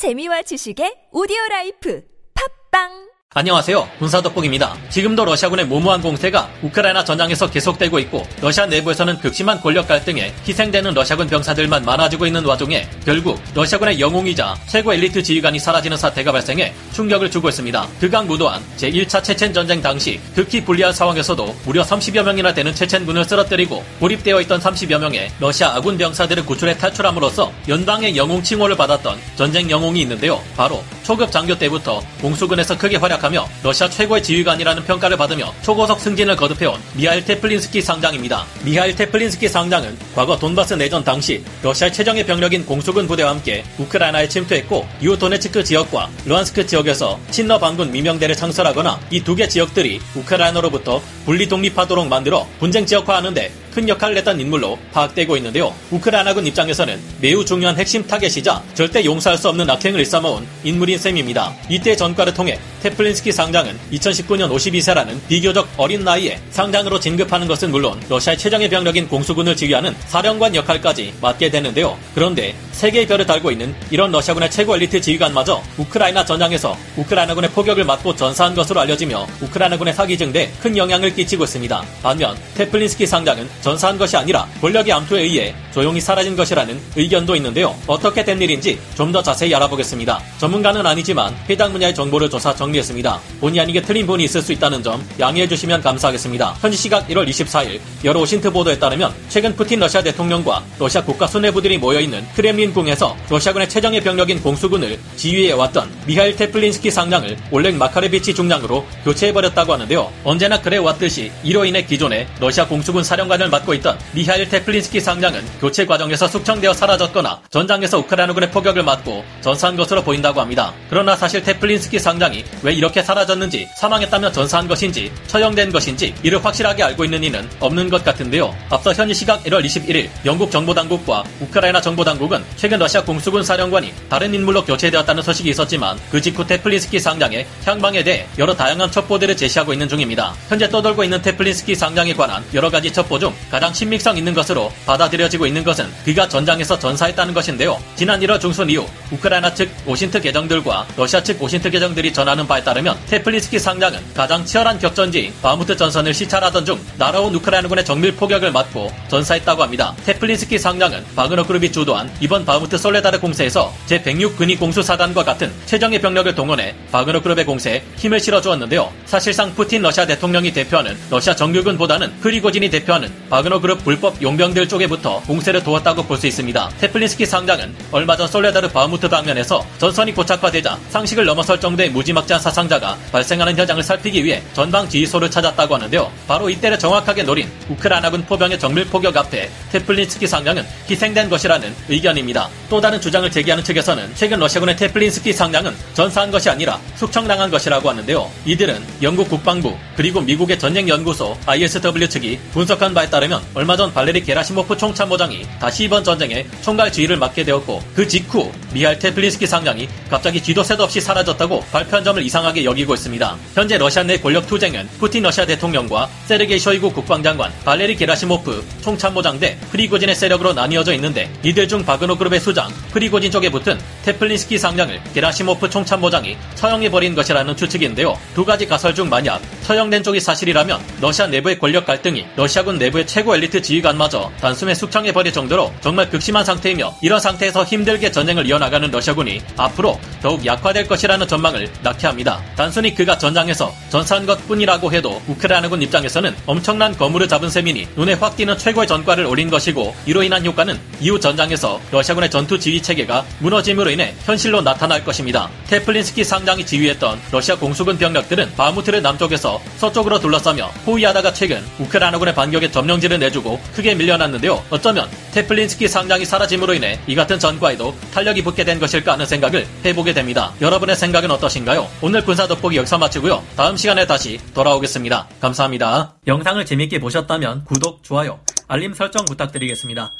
재미와 지식의 오디오 라이프. 팟빵 안녕하세요. 군사덕복입니다. 지금도 러시아군의 무모한 공세가 우크라이나 전장에서 계속되고 있고 러시아 내부에서는 극심한 권력 갈등에 희생되는 러시아군 병사들만 많아지고 있는 와중에 결국 러시아군의 영웅이자 최고 엘리트 지휘관이 사라지는 사태가 발생해 충격을 주고 있습니다. 극악무도한 제1차 체첸 전쟁 당시 극히 불리한 상황에서도 무려 30여 명이나 되는 체첸군을 쓰러뜨리고 고립되어 있던 30여 명의 러시아 아군 병사들을 구출해 탈출함으로써 연방의 영웅 칭호를 받았던 전쟁 영웅이 있는데요. 바로 초급 장교 때부터 공수군에서 크게 활약하며 러시아 최고의 지휘관이라는 평가를 받으며 초고속 승진을 거듭해온 미하일 테플린스키 상장입니다. 미하일 테플린스키 상장은 과거 돈바스 내전 당시 러시아 최정예 병력인 공수군 부대와 함께 우크라이나에 침투했고 이후 도네츠크 지역과 루한스크 지역에서 친러 반군 민병대를 창설하거나 이 두 개 지역들이 우크라이나로부터 분리 독립하도록 만들어 분쟁 지역화하는데 큰 역할을 했던 인물로 파악되고 있는데요. 우크라이나군 입장에서는 매우 중요한 핵심 타겟이자 절대 용서할 수 없는 악행을 일삼아온 인물인 셈입니다. 이때 전과를 통해 테플린스키 상장은 2019년 52세라는 비교적 어린 나이에 상장으로 진급하는 것은 물론 러시아의 최정예 병력인 공수군을 지휘하는 사령관 역할까지 맡게 되는데요. 그런데 세 개의 별을 달고 있는 이런 러시아군의 최고 엘리트 지휘관마저 우크라이나 전장에서 우크라이나군의 포격을 맞고 전사한 것으로 알려지며 우크라이나군의 사기 증대에 큰 영향을 끼치고 있습니다. 반면 테플린스키 상장은 전사한 것이 아니라 권력의 암투에 의해 조용히 사라진 것이라는 의견도 있는데요. 어떻게 된 일인지 좀 더 자세히 알아보겠습니다. 전문가는 아니지만 해당 분야의 정보를 조사 정리했습니다. 본의 아니게 틀린 부분이 있을 수 있다는 점 양해해 주시면 감사하겠습니다. 현지 시각 1월 24일 여러 OSINT 보도에 따르면 최근 푸틴 러시아 대통령과 러시아 국가 수뇌부들이 모여있는 크렘린 궁에서 러시아군의 최정예 병력인 공수군을 지휘해왔던 미하일 테플린스키 상장을 올렉 마카레비치 중장으로 교체해버렸다고 하는데요. 언제나 그래왔듯이 이로 인해 기존의 러시아 공수군 사령관을 맡고 있던 미하일 테플린스키 상장은 교체 과정에서 숙청되어 사라졌거나 전장에서 우크라이나군의 포격을 맞고 전사한 것으로 보인다고 합니다. 그러나 사실 테플린스키 상장이 왜 이렇게 사라졌는지 사망했다면 전사한 것인지 처형된 것인지 이를 확실하게 알고 있는 이는 없는 것 같은데요. 앞서 현지 시각 1월 21일 영국 정보당국과 우크라이나 정보당국은 최근 러시아 공수군 사령관이 다른 인물로 교체되었다는 소식이 있었지만 그 직후 테플린스키 상장의 향방에 대해 여러 다양한 첩보들을 제시하고 있는 중입니다. 현재 떠돌고 있는 테플린스키 상장에 관한 여러 가지 첩보 중 가장 신빙성 있는 것으로 받아들여지고 있는 것은 그가 전장에서 전사했다는 것인데요. 지난 1월 중순 이후 우크라이나 측 OSINT 계정들과 러시아 측 OSINT 계정들이 전하는 바에 따르면 테플린스키 상장은 가장 치열한 격전지 바무트 전선을 시찰하던 중 날아온 우크라이나군의 정밀 포격을 맞고 전사했다고 합니다. 테플린스키 상장은 바그너 그룹이 주도한 이번 바무트 솔레다르 공세에서 제106 근위 공수사단과 같은 최정예 병력을 동원해 바그너 그룹의 공세에 힘을 실어 주었는데요. 사실상 푸틴 러시아 대통령이 대표하는 러시아 정규군보다는 프리고진이 대표하는 바그너 그룹 불법 용병들 쪽에 붙어 공세를 도왔다고 볼 수 있습니다. 테플린스키 상장은 얼마 전 솔레다르 바무트 방면에서 전선이 고착화되자 상식을 넘어설 정도의 무지막지한 사상자가 발생하는 현장을 살피기 위해 전방 지휘소를 찾았다고 하는데요. 바로 이때를 정확하게 노린 우크라이나군 포병의 정밀 포격 앞에 테플린스키 상장은 희생된 것이라는 의견입니다. 또 다른 주장을 제기하는 측에서는 최근 러시아군의 테플린스키 상장은 전사한 것이 아니라 숙청당한 것이라고 하는데요. 이들은 영국 국방부 그리고 미국의 전쟁연구소 ISW 측이 분석한 바에 따르면 얼마 전 발레리 게라시모프 총참모장이 다시 이번 전쟁에 총괄 지휘를 맡게 되었고 그 직후 미할 테플린스키 상장이 갑자기 쥐도 새도 없이 사라졌다고 발표한 점을 이상하게 여기고 있습니다. 현재 러시아 내 권력 투쟁은 푸틴 러시아 대통령과 세르게이 쇼이구 국방장관, 발레리 게라시모프 총참모장 대 프리고진의 세력으로 나뉘어져 있는데 이들 중 바그너 그룹의 수장 프리고진 쪽에 붙은 테플린스키 상장을 게라시모프 총참모장이 처형해버린 것이라는 추측인데요. 두 가지 가설 중 만약 처형 된 쪽이 사실이라면 러시아 내부의 권력 갈등이 러시아군 내부의 최고 엘리트 지휘관마저 단숨에 숙청해버릴 정도로 정말 극심한 상태이며 이런 상태에서 힘들게 전쟁을 이어나가는 러시아군이 앞으로 더욱 약화될 것이라는 전망을 낳게 합니다. 단순히 그가 전장에서 전사한 것 뿐이라고 해도 우크라이나군 입장에서는 엄청난 거물을 잡은 셈이니 눈에 확 띄는 최고의 전과를 올린 것이고 이로 인한 효과는 이후 전장에서 러시아군의 전투 지휘 체계가 무너짐으로 인해 현실로 나타날 것입니다. 테플린스키 상장이 지휘했던 러시아 공수군 병력들은 바흐무트를 남쪽에서 서쪽으로 둘러싸며 호위하다가 최근 우크라이나군의 반격에 점령지를 내주고 크게 밀려났는데요. 어쩌면 테플린스키 상장이 사라짐으로 인해 이 같은 전과에도 탄력이 붙게 된 것일까 하는 생각을 해보 게 됩니다. 여러분의 생각은 어떠신가요? 오늘 군사 돋보기 여기서 마치고요. 다음 시간에 다시 돌아오겠습니다. 감사합니다. 영상을 재밌게 보셨다면 구독, 좋아요, 알림 설정 부탁드리겠습니다.